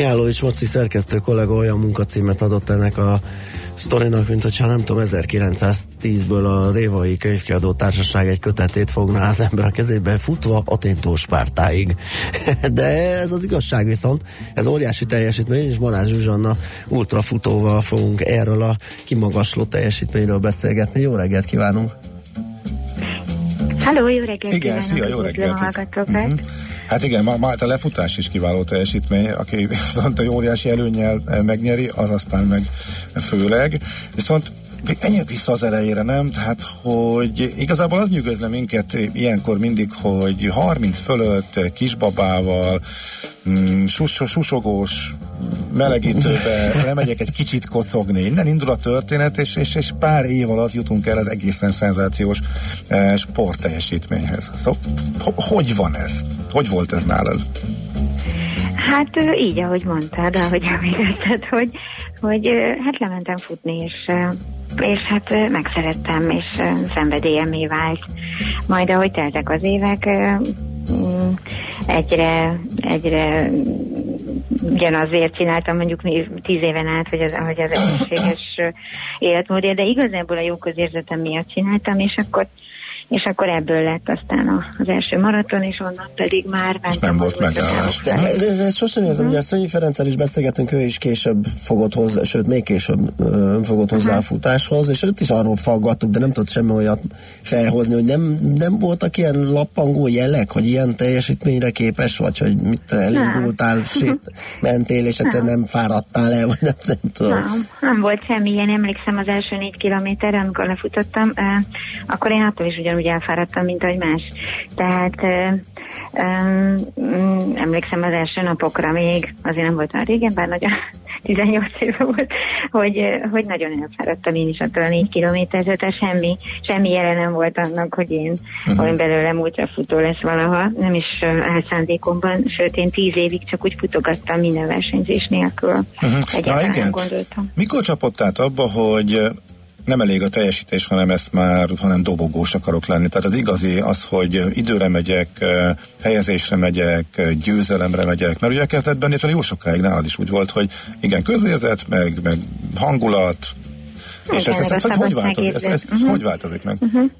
Mihálovics Moci szerkesztő kollega olyan munkacímet adott ennek a sztorinak, mint hogyha nem tudom, 1910-ből a Révai Könyvkiadó Társaság egy kötetét fogná az ember a kezébe futva Aténtól Spártáig. De ez az igazság viszont, ez óriási teljesítmény, és Marázs Zsuzsanna ultrafutóval fogunk erről a kimagasló teljesítményről beszélgetni. Jó reggelt kívánunk! Halló, jó reggelt Igen, kívánok, szia, jó reggelt. a. Mhm. Hát igen, ma, ma hát a lefutás is kiváló teljesítmény, aki viszont a óriási előnyel eh, megnyeri, az aztán meg főleg. Viszont Ennyire vissza az elejére, nem? Tehát, hogy igazából az nyűgözne minket ilyenkor mindig, hogy 30 fölött kisbabával, mm, sus, susogós melegítőbe lemegyek egy kicsit kocogni. Innen indul a történet, és, és, és pár év alatt jutunk el az egészen szenzációs eh, sportteljesítményhez. Szóval, ho- hogy van ez? Hogy volt ez nálad? Hát így, ahogy mondtad, ahogy említetted, hogy, hogy hát lementem futni, és, és hát megszerettem, és szenvedélyemé vált. Majd ahogy teltek az évek, egyre, egyre mm, ugyanazért csináltam mondjuk tíz éven át, hogy az, hogy az egészséges életmódért, de igazából a jó közérzetem miatt csináltam, és akkor és akkor ebből lett aztán a, az első maraton, és onnan pedig már mentem. nem volt megállás. Sosem értem, ugye a Szönyi Ferenccel is beszélgetünk, ő is később fogott hozzá, sőt, még később fogott hozzá a futáshoz, és őt is arról faggattuk, de nem tudott semmi olyat felhozni, hogy nem, nem voltak ilyen lappangó jelek, hogy ilyen teljesítményre képes vagy, hogy mit elindultál, sét, mentél, és egyszerűen nem fáradtál el, vagy nem, nem tudom. Nem, nem volt semmi ilyen, emlékszem az első négy kilométerre, amikor lefutottam, eh, akkor én attól is ugyanúgy elfáradtam, mint ahogy más. Tehát eh, mm, emlékszem az első napokra még, azért nem volt már régen, bár nagyon 18 éve volt, hogy, hogy nagyon elfáradtam én is attól a négy kilométerre, tehát semmi, semmi jele nem volt annak, hogy én, uh-huh. hogy belőlem ultrafutó lesz valaha, nem is elszándékomban, sőt én tíz évig csak úgy futogattam minden versenyzés nélkül. Uh-huh. Na igen. gondoltam. Mikor csapott át abba, hogy nem elég a teljesítés, hanem ezt már, hanem dobogós akarok lenni. Tehát az igazi az, hogy időre megyek, eh, helyezésre megyek, eh, győzelemre megyek. Mert ugye kezdetben, illetve jó sokáig nálad is úgy volt, hogy igen, közérzet, meg, meg hangulat, és ez, ez, ez, hogy, hogy változik, ez, ez, Mhm. hogy változik meg? Uh-huh.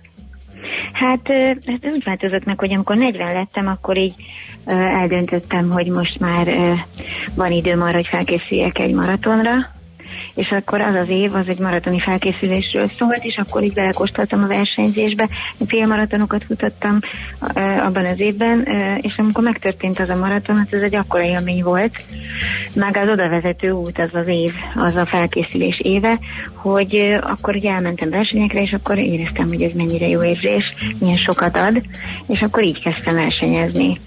Hát ö, ez úgy változott meg, hogy amikor 40 lettem, akkor így eldöntöttem, hogy most már van időm arra, hogy felkészüljek egy maratonra, és akkor az az év, az egy maratoni felkészülésről szólt, és akkor így belekóstoltam a versenyzésbe, félmaratonokat futottam abban az évben, és amikor megtörtént az a maraton, hát ez egy akkora élmény volt, meg az odavezető út az az év, az a felkészülés éve, hogy akkor ugye elmentem versenyekre, és akkor éreztem, hogy ez mennyire jó érzés, milyen sokat ad, és akkor így kezdtem versenyezni.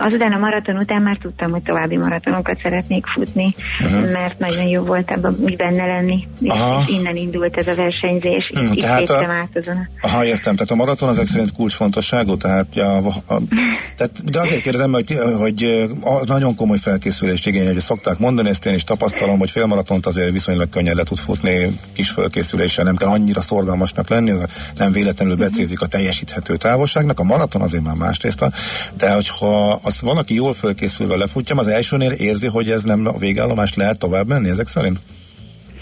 Azután a maraton után már tudtam, hogy további maratonokat szeretnék futni, Mhm. mert nagyon jó volt ebben úgy benne lenni, Aha. és innen indult ez a versenyzés, Hmm, itt, tehát a- át azon. Aha, értem. Tehát a maraton ezek szerint kulcsfontosságú, tehát, ja, a, tehát de azért kérdezem, hogy, hogy a, nagyon komoly felkészülést igényel, hogy szokták mondani, ezt én is tapasztalom, hogy félmaratont azért viszonylag könnyen le tud futni kis felkészüléssel, nem kell annyira szorgalmasnak lenni, az nem véletlenül becézik a teljesíthető távolságnak, a maraton azért már másrészt van, de hogyha az valaki jól felkészülve lefutja, az elsőnél érzi, hogy ez nem a végállomást lehet tovább menni ezek szerint?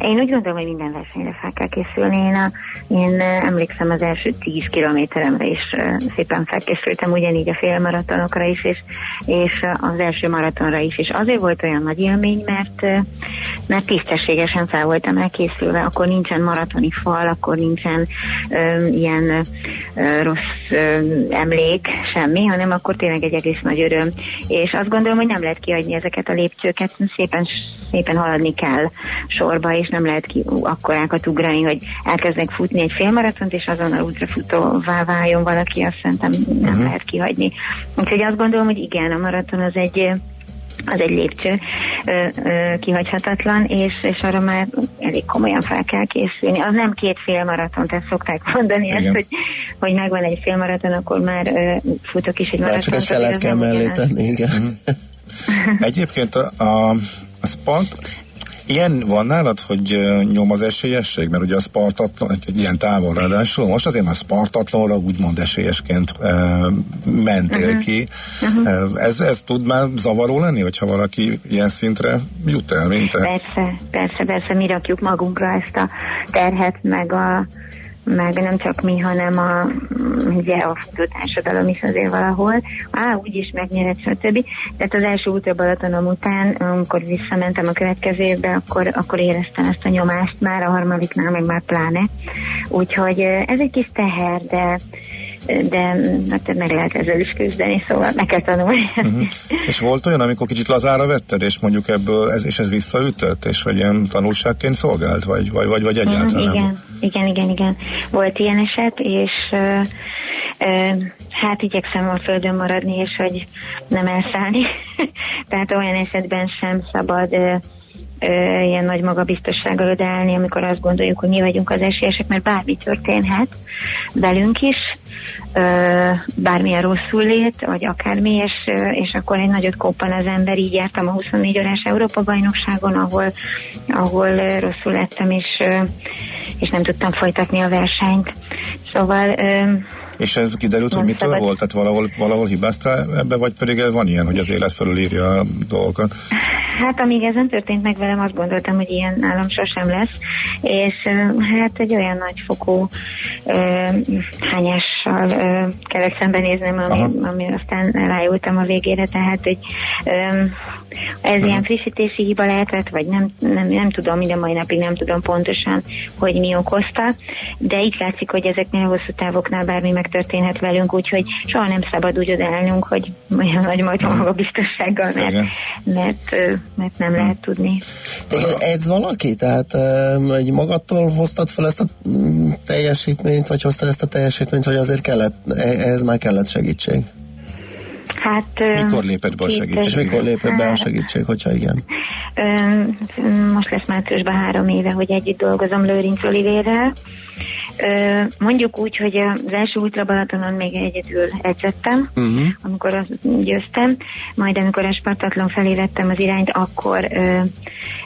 Én úgy gondolom, hogy minden versenyre fel kell készülni. Én, a, én emlékszem az első 10 kilométeremre is szépen felkészültem, ugyanígy a félmaratonokra is, és, és az első maratonra is. És azért volt olyan nagy élmény, mert, mert tisztességesen fel voltam elkészülve. Akkor nincsen maratoni fal, akkor nincsen ö, ilyen ö, rossz ö, emlék, semmi, hanem akkor tényleg egy egész nagy öröm. És azt gondolom, hogy nem lehet kiadni ezeket a lépcsőket, szépen, szépen haladni kell sorba, és nem lehet ki akkorákat ugrani, hogy elkezdnek futni egy félmaratont, és azonnal ultrafutóvá váljon valaki, azt szerintem nem Mhm. uh-huh. lehet kihagyni. Úgyhogy azt gondolom, hogy igen, a maraton az egy az egy lépcső ö, ö, kihagyhatatlan, és, és arra már elég komolyan fel kell készülni. Az nem két félmaraton, tehát szokták mondani Igen. ezt, hogy, hogy megvan egy félmaraton, akkor már ö, futok is egy maraton. csak egy felet kell mellé tenni, igen. Egyébként a, a, a sport, ilyen van nálad, hogy nyom az esélyesség? Mert ugye a spartatlan, egy, egy ilyen távol ráadásul, most azért már spartatlanra úgymond esélyesként e, mentél Mhm. ki. E, ez, ez tud már zavaró lenni, hogyha valaki ilyen szintre jut el, mint te? Persze, persze, persze, mi rakjuk magunkra ezt a terhet, meg a meg nem csak mi, hanem a, ugye a futó társadalom is azért valahol. Á, úgyis megnyered, stb. Tehát az első Ultra Balatonom után, amikor visszamentem a következő évbe, akkor, akkor éreztem ezt a nyomást már, a harmadiknál meg már pláne. Úgyhogy eh, ez egy kis teher, de de hát meg lehet ezzel is küzdeni, szóval meg kell tanulni. Uh-huh. És volt olyan, amikor kicsit lazára vetted, és mondjuk ebből, ez, és ez visszaütött, és vagy ilyen tanulságként szolgált, vagy, vagy, vagy, vagy egyáltalán Mhm, nem? igen, igen, igen, igen. Volt ilyen eset, és ö, hát igyekszem a földön maradni, és hogy nem elszállni. Tehát olyan esetben sem szabad ö, ö, ilyen nagy magabiztossággal odaállni, amikor azt gondoljuk, hogy mi vagyunk az esélyesek, mert bármi történhet velünk is, bármilyen rosszul lét, vagy akármi, és, és akkor egy nagyot koppan az ember. Így jártam a 24 órás Európa bajnokságon, ahol, ahol rosszul lettem, és, és nem tudtam folytatni a versenyt. Szóval És ez kiderült, hogy Nem mitől szabad. volt? Tehát valahol, valahol hibáztál ebbe, vagy pedig van ilyen, hogy az élet fölülírja a dolgokat? Hát amíg ez nem történt meg velem, azt gondoltam, hogy ilyen nálam sosem lesz, és hát egy olyan nagyfokú ö, hányással ö, kellett szembenéznem, ami, ami aztán rájultam a végére, tehát hogy ö, ez ilyen frissítési hiba lehetett, vagy nem, nem, nem tudom, minden mai napig nem tudom pontosan, hogy mi okozta, de így látszik, hogy ezeknél a hosszú távoknál bármi megtörténhet velünk, úgyhogy soha nem szabad úgy odaállnunk, hogy olyan nagy majd magabiztossággal, mert, Igen. mert, ö, mert nem lehet tudni. Téged edz valaki? Tehát hogy magadtól hoztad fel ezt a mm, teljesítményt, vagy hoztad ezt a teljesítményt, hogy azért kellett, e- ehhez már kellett segítség? Hát, Mikor lépett be a segítség? És mikor lépett be a segítség, hogyha igen? Most lesz márciusban három éve, hogy együtt dolgozom Lőrinc Olivérrel. Mondjuk úgy, hogy az első Ultra Balatonon még egyedül edzettem, Uh-huh. amikor azt győztem, majd amikor a Spartatlon felé vettem az irányt, akkor ö,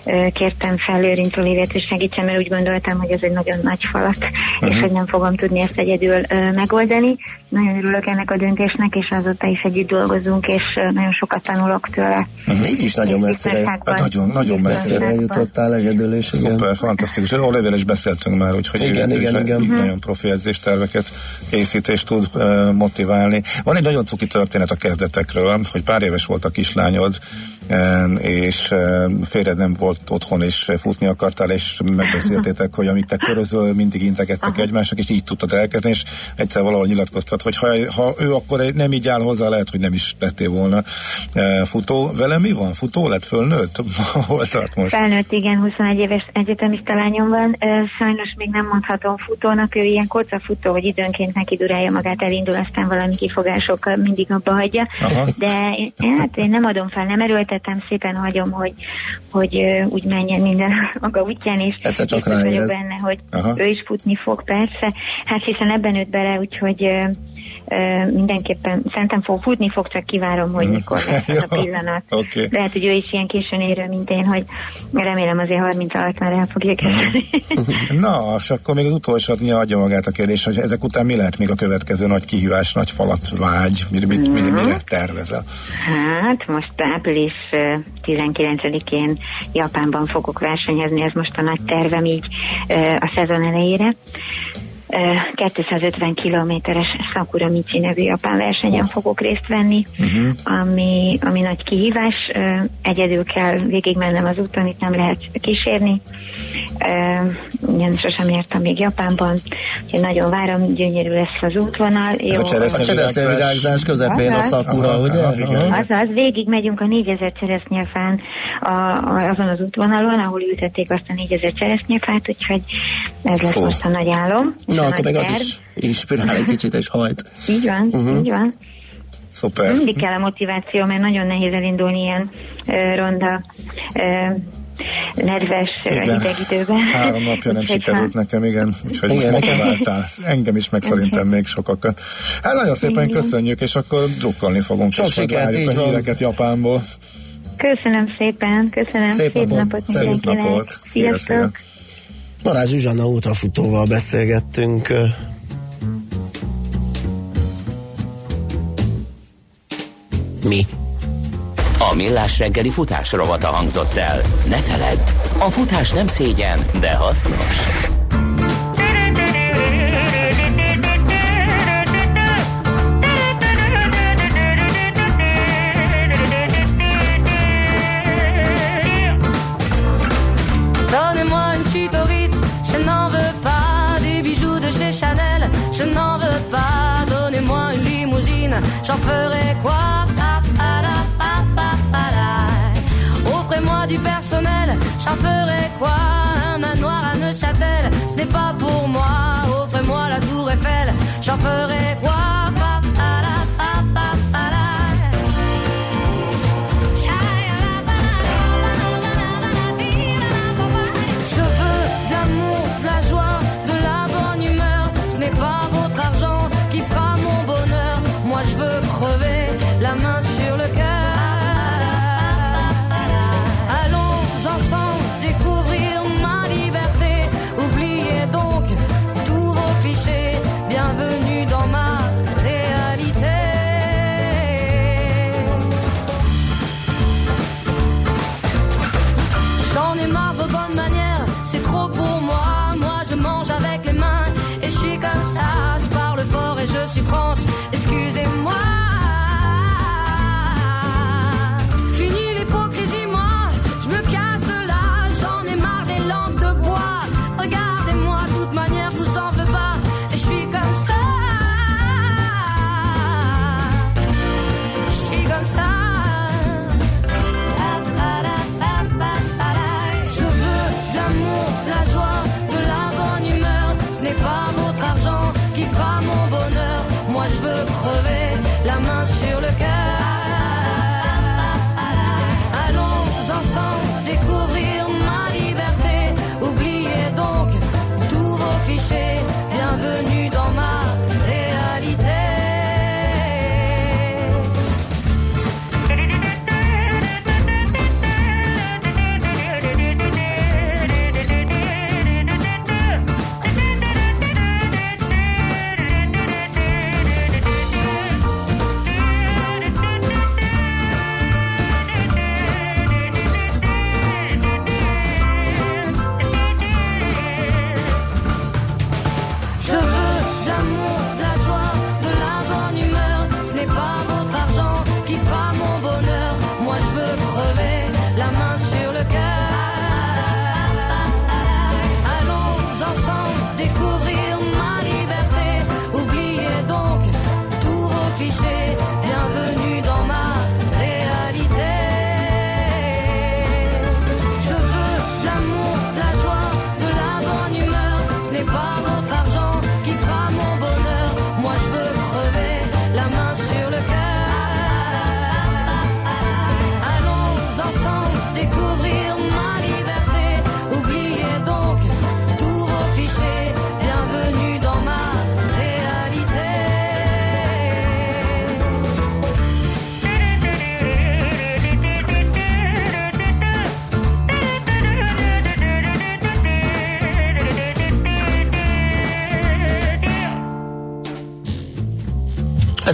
ö, kértem fel Lőrinc Olivért, hogy segítsen, mert úgy gondoltam, hogy ez egy nagyon nagy falat, uh-huh. és hogy nem fogom tudni ezt egyedül ö, megoldani. Nagyon örülök ennek a döntésnek, és azóta is együtt dolgozunk, és ö, nagyon sokat tanulok tőle. Így is nagyon messzire, Biztonságban. nagyon, nagyon messzire jutottál egyedül, és igen. Szuper, fantasztikus. Oliver is beszéltünk már, úgyhogy Igen, igen, igen. Mhm. nagyon profi edzésterveket készít és tud uh, motiválni. Van egy nagyon cuki történet a kezdetekről, hogy pár éves volt a kislányod, és félre nem volt otthon, és futni akartál, és megbeszéltétek, hogy amit te körözöl, mindig integettek egymásnak, és így tudtad elkezdeni, és egyszer valahol nyilatkoztat, hogy ha, ha ő akkor nem így áll hozzá, lehet, hogy nem is lettél volna futó. Vele mi van? Futó lett, fölnőtt? Hol tart most? Felnőtt, igen, 21 éves egyetemista lányom van. Sajnos még nem mondhatom futónak, ő ilyen kocafutó, hogy időnként neki durálja magát, elindul, aztán valami kifogásokkal mindig abba hagyja. Aha. De én, hát én nem adom fel, nem erőltetem, szépen hagyom, hogy, hogy úgy menjen minden maga útján, és, Egyszer csak és vagyok benne, hogy Aha. ő is futni fog, persze. Hát hiszen ebben nőtt bele, úgyhogy mindenképpen szerintem fog futni fog, csak kivárom, hogy mikor lesz az a pillanat. okay. Lehet, hogy ő is ilyen későn érő, mint én, hogy remélem azért 30 alatt már el fogja kezdeni. Na, és akkor még az utolsó mi adja magát a kérdés, hogy ezek után mi lehet még a következő nagy kihívás, nagy falat, vágy, mi, mi, mi, mire tervezel? Hát most április 19-én Japánban fogok versenyezni, ez most a nagy tervem így a szezon elejére. 250 kilométeres Sakura Michi nevű japán versenyen fogok részt venni, uh-huh. ami, ami nagy kihívás. Egyedül kell végigmennem az úton, itt nem lehet kísérni. Én sosem jártam még Japánban, úgyhogy nagyon várom, gyönyörű lesz az útvonal. Jó, a cseresznyevirágzás közepén a Sakura, ugye? Azaz, végig megyünk a 4000 cseresznyefán a, a, azon az útvonalon, ahol ültették azt a 4000 cseresznyefát, úgyhogy ez lesz most a nagy álom. Na, akkor meg az is inspirál egy kicsit, és hajt. Így van, uh-huh. így van. Szuper. Mindig kell a motiváció, mert nagyon nehéz elindulni ilyen ö, ronda ö, nedves igen. hideg időben. Három napja nem sikerült ha... nekem, igen. Úgyhogy igen. most motiváltál. Engem is, meg szerintem még sokakat. Hát nagyon szépen igen. köszönjük, és akkor drukkolni fogunk. Sok sikert, így a híreket Japánból. Köszönöm szépen, köszönöm. Szép, Szép napot, napot mindenkinek. Szép napot. Sziasztok. Marázs Zsuzsanna útrafutóval beszélgettünk. Mi? A Millás reggeli futás rovata hangzott el. Ne feledd, a futás nem szégyen, de hasznos. je n'en veux pas. Donnez-moi une limousine, j'en ferai quoi? Offrez-moi du personnel, j'en ferai quoi? Un manoir à Neuchâtel, ce n'est pas pour moi. Offrez-moi la tour Eiffel, j'en ferai quoi? Je veux de l'amour, de la joie, de la bonne humeur, ce n'est pas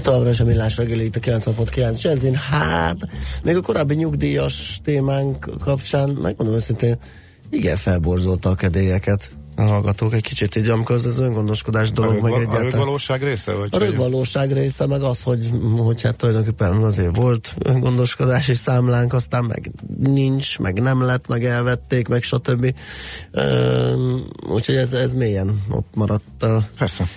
továbbra is a millás reggeli itt a 90.9 Jazzin. Hát, még a korábbi nyugdíjas témánk kapcsán, megmondom őszintén, igen, felborzolta a kedélyeket a hallgatók egy kicsit így, amikor ez az öngondoskodás dolog a, meg egyáltalán. a rögvalóság része? Vagy A rögvalóság része meg az, hogy, hogy hát tulajdonképpen azért volt öngondoskodási számlánk, aztán meg nincs, meg nem lett, meg elvették, meg stb. Üm, úgyhogy ez, ez mélyen ott maradt a, Persze.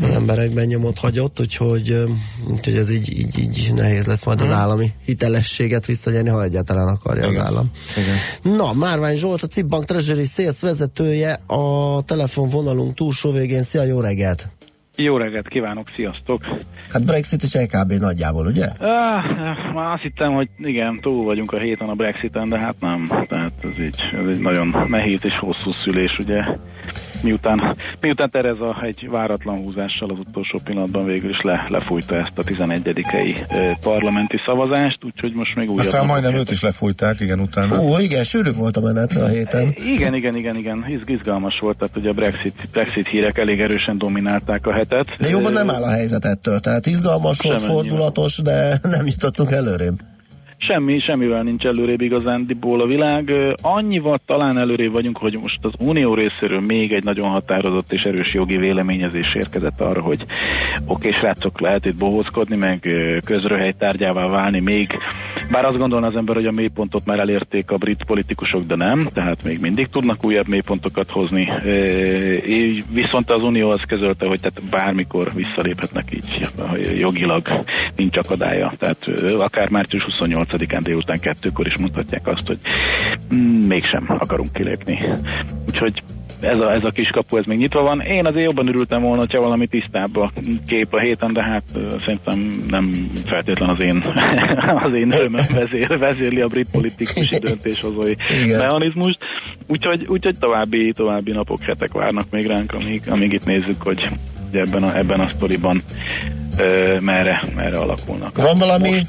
Az emberekben nyomot hagyott, úgyhogy, úgyhogy ez így, így, így nehéz lesz majd az állami hitelességet visszanyerni, ha egyáltalán akarja Igen. az állam. Igen. Na, Márvány Zsolt, a Cibbank Treasury Sales vezetője, a telefonvonalunk túlsó végén. Szia, jó reggelt! Jó reggelt kívánok, sziasztok! Hát Brexit és EKB nagyjából, ugye? Ah, már azt hittem, hogy igen, túl vagyunk a héten a Brexiten, de hát nem. Tehát ez így, ez egy nagyon nehéz és hosszú szülés, ugye. Miután, miután Tereza egy váratlan húzással az utolsó pillanatban végül is le, lefújta ezt a 11-i ö, parlamenti szavazást, úgyhogy most még újabb Aztán majdnem őt is lefújták, igen, utána. Ó, igen, sűrű volt a menet a héten. Igen, igen, igen, igen. Izg- izgalmas volt, tehát ugye a Brexit, Brexit hírek elég erősen dominálták a hetet. De jobban nem áll a helyzet ettől, tehát izgalmas volt, fordulatos, de nem jutottunk előrébb. Semmi, semmivel nincs előrébb igazándiból a világ. Annyival talán előrébb vagyunk, hogy most az Unió részéről még egy nagyon határozott és erős jogi véleményezés érkezett arra, hogy oké, srácok, lehet itt bohózkodni, meg közröhely tárgyává válni még. Bár azt gondolna az ember, hogy a mélypontot már elérték a brit politikusok, de nem, tehát még mindig tudnak újabb mélypontokat hozni. Viszont az Unió azt közölte, hogy tehát bármikor visszaléphetnek így jogilag, nincs akadálya. Tehát akár március 28-án délután kettőkor is mutatják azt, hogy mm, mégsem akarunk kilépni. Úgyhogy ez a, ez a kis kapu, ez még nyitva van. Én azért jobban örültem volna, hogyha valami tisztább a kép a héten, de hát szerintem nem feltétlen az én, az én örömöm vezér, vezérli a brit politikusi döntéshozói Igen. mechanizmust. Úgyhogy, úgyhogy további, további napok, hetek várnak még ránk, amíg, amíg itt nézzük, hogy ebben a, ebben a sztoriban ö, merre, merre alakulnak. Van valami ö,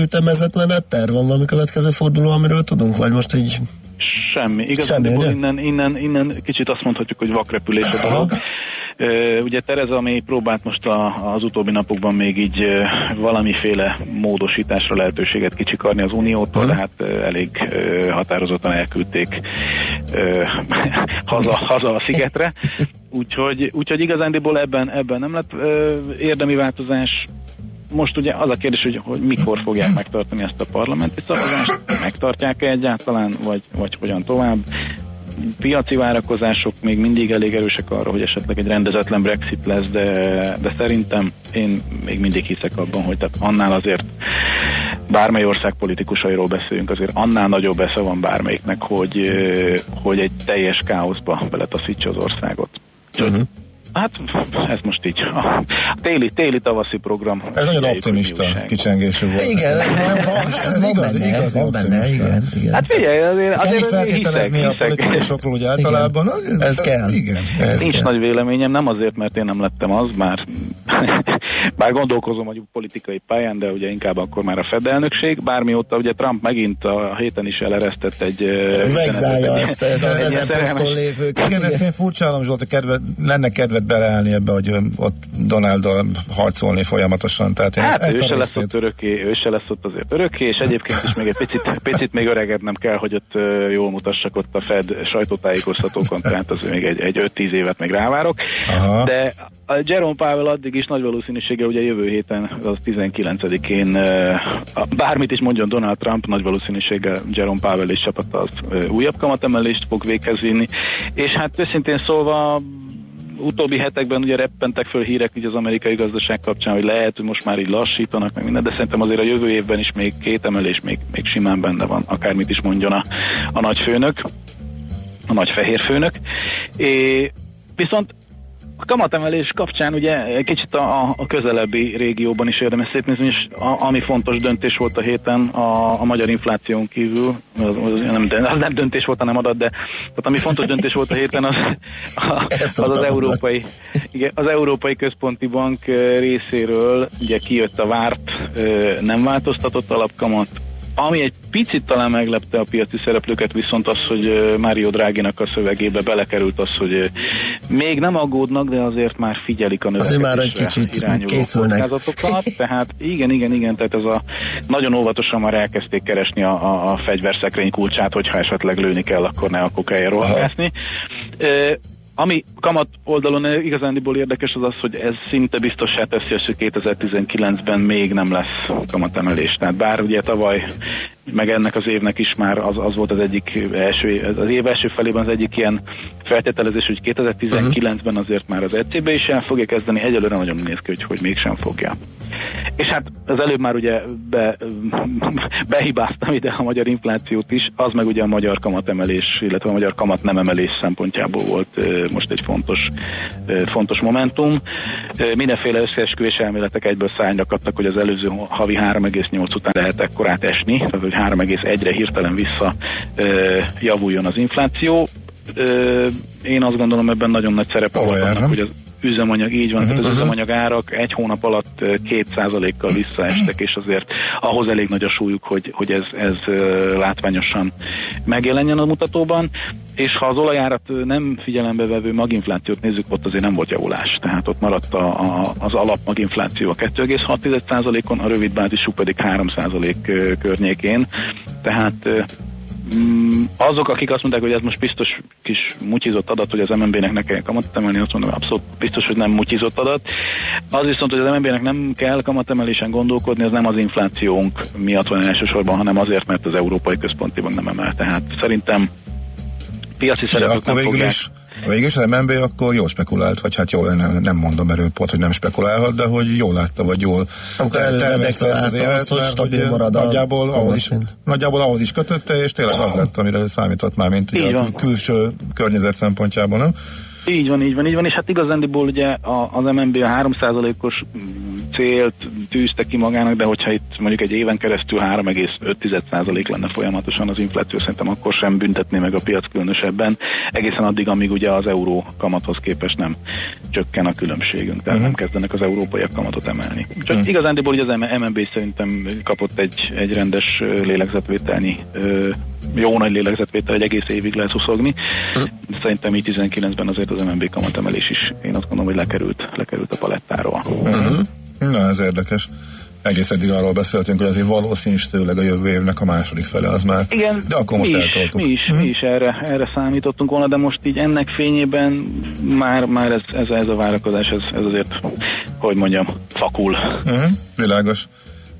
ütemezett menetterv? Van valami következő forduló, amiről tudunk? Vagy most így Semmi. Igazából innen, innen, innen kicsit azt mondhatjuk, hogy vakrepülés a dolog. Ugye Tereza még próbált most a, az utóbbi napokban még így valamiféle módosításra lehetőséget kicsikarni az Uniótól, de hát elég határozottan elküldték haza, haza a szigetre. Úgyhogy, úgyhogy igazándiból ebben, ebben nem lett ö, érdemi változás. Most ugye az a kérdés, hogy, hogy mikor fogják megtartani ezt a parlamenti szavazást, megtartják-e egyáltalán, vagy, vagy hogyan tovább. Piaci várakozások még mindig elég erősek arra, hogy esetleg egy rendezetlen Brexit lesz, de, de szerintem én még mindig hiszek abban, hogy tehát annál azért bármely ország politikusairól beszélünk, azért annál nagyobb esze van bármelyiknek, hogy, hogy egy teljes káoszba beletaszítsa az országot. Uh-huh. Hát ez most így a téli, téli tavaszi program. Ez nagyon optimista kicsengésű volt. Igen, van, van, Igaz, benne, igaz, van benne, igen, igen. Hát figyelj, azért, azért feltételezni hiszek, a politikusokról, hogy általában. Igen. Ez kell. Igen. Ez Nincs kell. nagy véleményem, nem azért, mert én nem lettem az, már bár gondolkozom a politikai pályán, de ugye inkább akkor már a Fed elnökség, bármióta ugye Trump megint a héten is eleresztett egy Vegzálja ezt, ez az ezen poszton lévőket. Igen, ezt én furcsálom, Zsolt, hogy kedved, lenne kedved beleállni ebbe, hogy ott Donalddal harcolni folyamatosan. Tehát Hát ezt ő a se lesz ott örökké, ő se lesz ott azért örökké, és egyébként is még egy picit, picit még öregednem kell, hogy ott jól mutassak ott a Fed sajtótájékoztatókon, tehát az még egy, egy 5-10 évet még rávárok. Aha. De a Jerome Powell addig is nagy valószínűsége, ugye jövő héten, az 19-én ö, a- bármit is mondjon Donald Trump, nagy valószínűséggel Jerome Powell és csapata az újabb kamatemelést fog véghez vinni. És hát őszintén szólva utóbbi hetekben ugye reppentek föl hírek így az amerikai gazdaság kapcsán, hogy lehet, hogy most már így lassítanak, meg minden, de szerintem azért a jövő évben is még két emelés még, még simán benne van, akármit is mondjon a, a nagy főnök, a nagy fehér főnök. É, viszont a kamatemelés kapcsán ugye kicsit a, a- a közelebbi régióban is érdemes szétnézni, és a, ami fontos döntés volt a héten a, a magyar infláción kívül, az, az, nem, az nem döntés volt, hanem adat, de tehát ami fontos döntés volt a héten, az a, az, az, európai, igen, az Európai Központi Bank eh, részéről ugye kijött a várt eh, nem változtatott alapkamat, Ami egy picit talán meglepte a piaci szereplőket, viszont az, hogy Mário Dráginak a szövegébe belekerült az, hogy még nem aggódnak, de azért már figyelik a Azért már egy növekedésre kicsit készülnek. Tehát igen, igen, igen, tehát ez a nagyon óvatosan már elkezdték keresni a, a, a fegyverszekrény kulcsát, hogyha esetleg lőni kell, akkor ne akkor kelljen rohangászni. Ami kamat oldalon igazándiból érdekes az az, hogy ez szinte biztossá teszi, hogy 2019-ben még nem lesz kamatemelés. Tehát bár ugye tavaly meg ennek az évnek is már az, az volt az egyik első, az év első felében az egyik ilyen feltételezés, hogy 2019-ben azért már az ECB is el fogja kezdeni, egyelőre nagyon néz ki, hogy, hogy mégsem fogja. És hát az előbb már ugye be, behibáztam ide a magyar inflációt is, az meg ugye a magyar kamatemelés, illetve a magyar kamat nem emelés szempontjából volt most egy fontos, fontos momentum. Mindenféle összeesküvés elméletek egyből szányra hogy az előző havi 3,8 után lehet ekkorát esni, tehát hogy 3,1-re hirtelen vissza javuljon az infláció. Én azt gondolom ebben nagyon nagy szerepe annak, nem? hogy az üzemanyag, így van, Mhm, uh-huh, az mhm. üzemanyag árak egy hónap alatt ö, két százalékkal visszaestek, és azért ahhoz elég nagy a súlyuk, hogy, hogy ez, ez látványosan megjelenjen a mutatóban, és ha az olajárat nem figyelembe vevő maginflációt nézzük, ott azért nem volt javulás, tehát ott maradt a, a, az alap maginfláció a 2,6%-on, a rövid bázisú pedig 3% ö, környékén, tehát azok, akik azt mondták, hogy ez most biztos kis mutyizott adat, hogy az MNB-nek ne kell kamatot emelni, azt mondom, abszolút biztos, hogy nem mutyizott adat. Az viszont, hogy az MNB-nek nem kell kamatemelésen gondolkodni, az nem az inflációnk miatt van elsősorban, hanem azért, mert az Európai Központi Bank nem emel. Tehát szerintem piaci szereplők nem fogják. is, végül is az MNB akkor jól spekulált, vagy hát jól, nem, nem mondom erről pont, hogy nem spekulálhat, de hogy jól látta, vagy jól Amikor te- előre tervezte ezt az deklarálta évet, azt, hogy stabil hogy marad a nagyjából ahhoz, is, nagyjából ahhoz is kötötte, és tényleg az lett, amire számított már, mint ugye a külső környezet szempontjából, nem? Így van, így van, így van, és hát igazándiból ugye a, az MNB a 3%-os mm, célt tűzte ki magának, de hogyha itt mondjuk egy éven keresztül 3,5% lenne folyamatosan az infláció, szerintem akkor sem büntetné meg a piac különösebben, egészen addig, amíg ugye az euró kamathoz képest nem csökken a különbségünk, tehát nem kezdenek az európaiak kamatot emelni. Úgyhogy igazándiból ugye az MNB szerintem kapott egy, egy rendes lélegzetvételnyi jó nagy lélegzetvétel, egy egész évig lehet szuszogni. Szerintem így 19-ben azért az MNB kamatemelés is, én azt gondolom, hogy lekerült, lekerült a palettáról. Uh-huh. Na, ez érdekes. Egész eddig arról beszéltünk, hogy azért valószínűleg a jövő évnek a második fele az már. Igen, de akkor most mi is, eltoltuk. mi is, mi is erre, erre számítottunk volna, de most így ennek fényében már, már ez, ez, ez a várakozás, ez, ez azért, hogy mondjam, fakul. Uh-huh. Világos.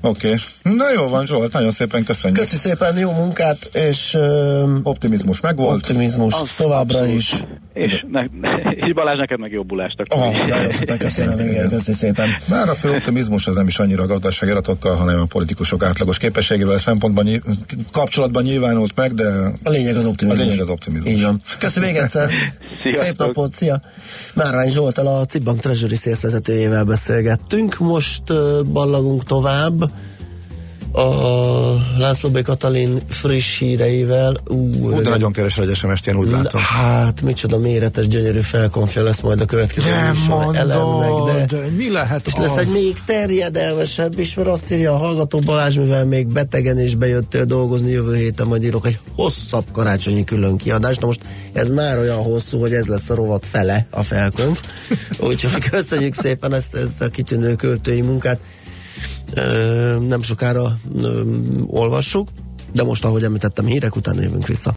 Oké. Okay. Na jó van, Zsolt, nagyon szépen köszönjük. Köszi szépen, jó munkát, és uh, optimizmus megvolt. Optimizmus Az továbbra is. És, ne, és Balázs, neked meg jobbulást. Akkor. Oh, nagyon szépen köszönöm, igen, köszi szépen. Bár a fő optimizmus az nem is annyira a gazdasági adatokkal, hanem a politikusok átlagos képességével szempontban nyilv, kapcsolatban nyilvánult meg, de A lényeg az optimizmus. A lényeg az optimizmus. Így van. Köszi még egyszer. Sziasztok. Szép napot, szia! Márvány Zsoltal a Cibbank Treasury Sales vezetőjével beszélgettünk. Most uh, ballagunk tovább a László B. Katalin friss híreivel. Ú, Ú, de nagyon keresel egy SMS-t, én úgy látom. Hát, micsoda méretes, gyönyörű felkonfja lesz majd a következő műsor elemnek, de, de mi lehet és lesz az? egy még terjedelmesebb is, mert azt írja a hallgató Balázs, mivel még betegen és bejöttél dolgozni jövő héten, majd írok egy hosszabb karácsonyi külön kiadást. Na most ez már olyan hosszú, hogy ez lesz a rovat fele a felkonf. Úgyhogy köszönjük szépen ezt, ezt a kitűnő költői munkát. Nem sokára olvassuk, de most, ahogy említettem, hírek után jövünk vissza.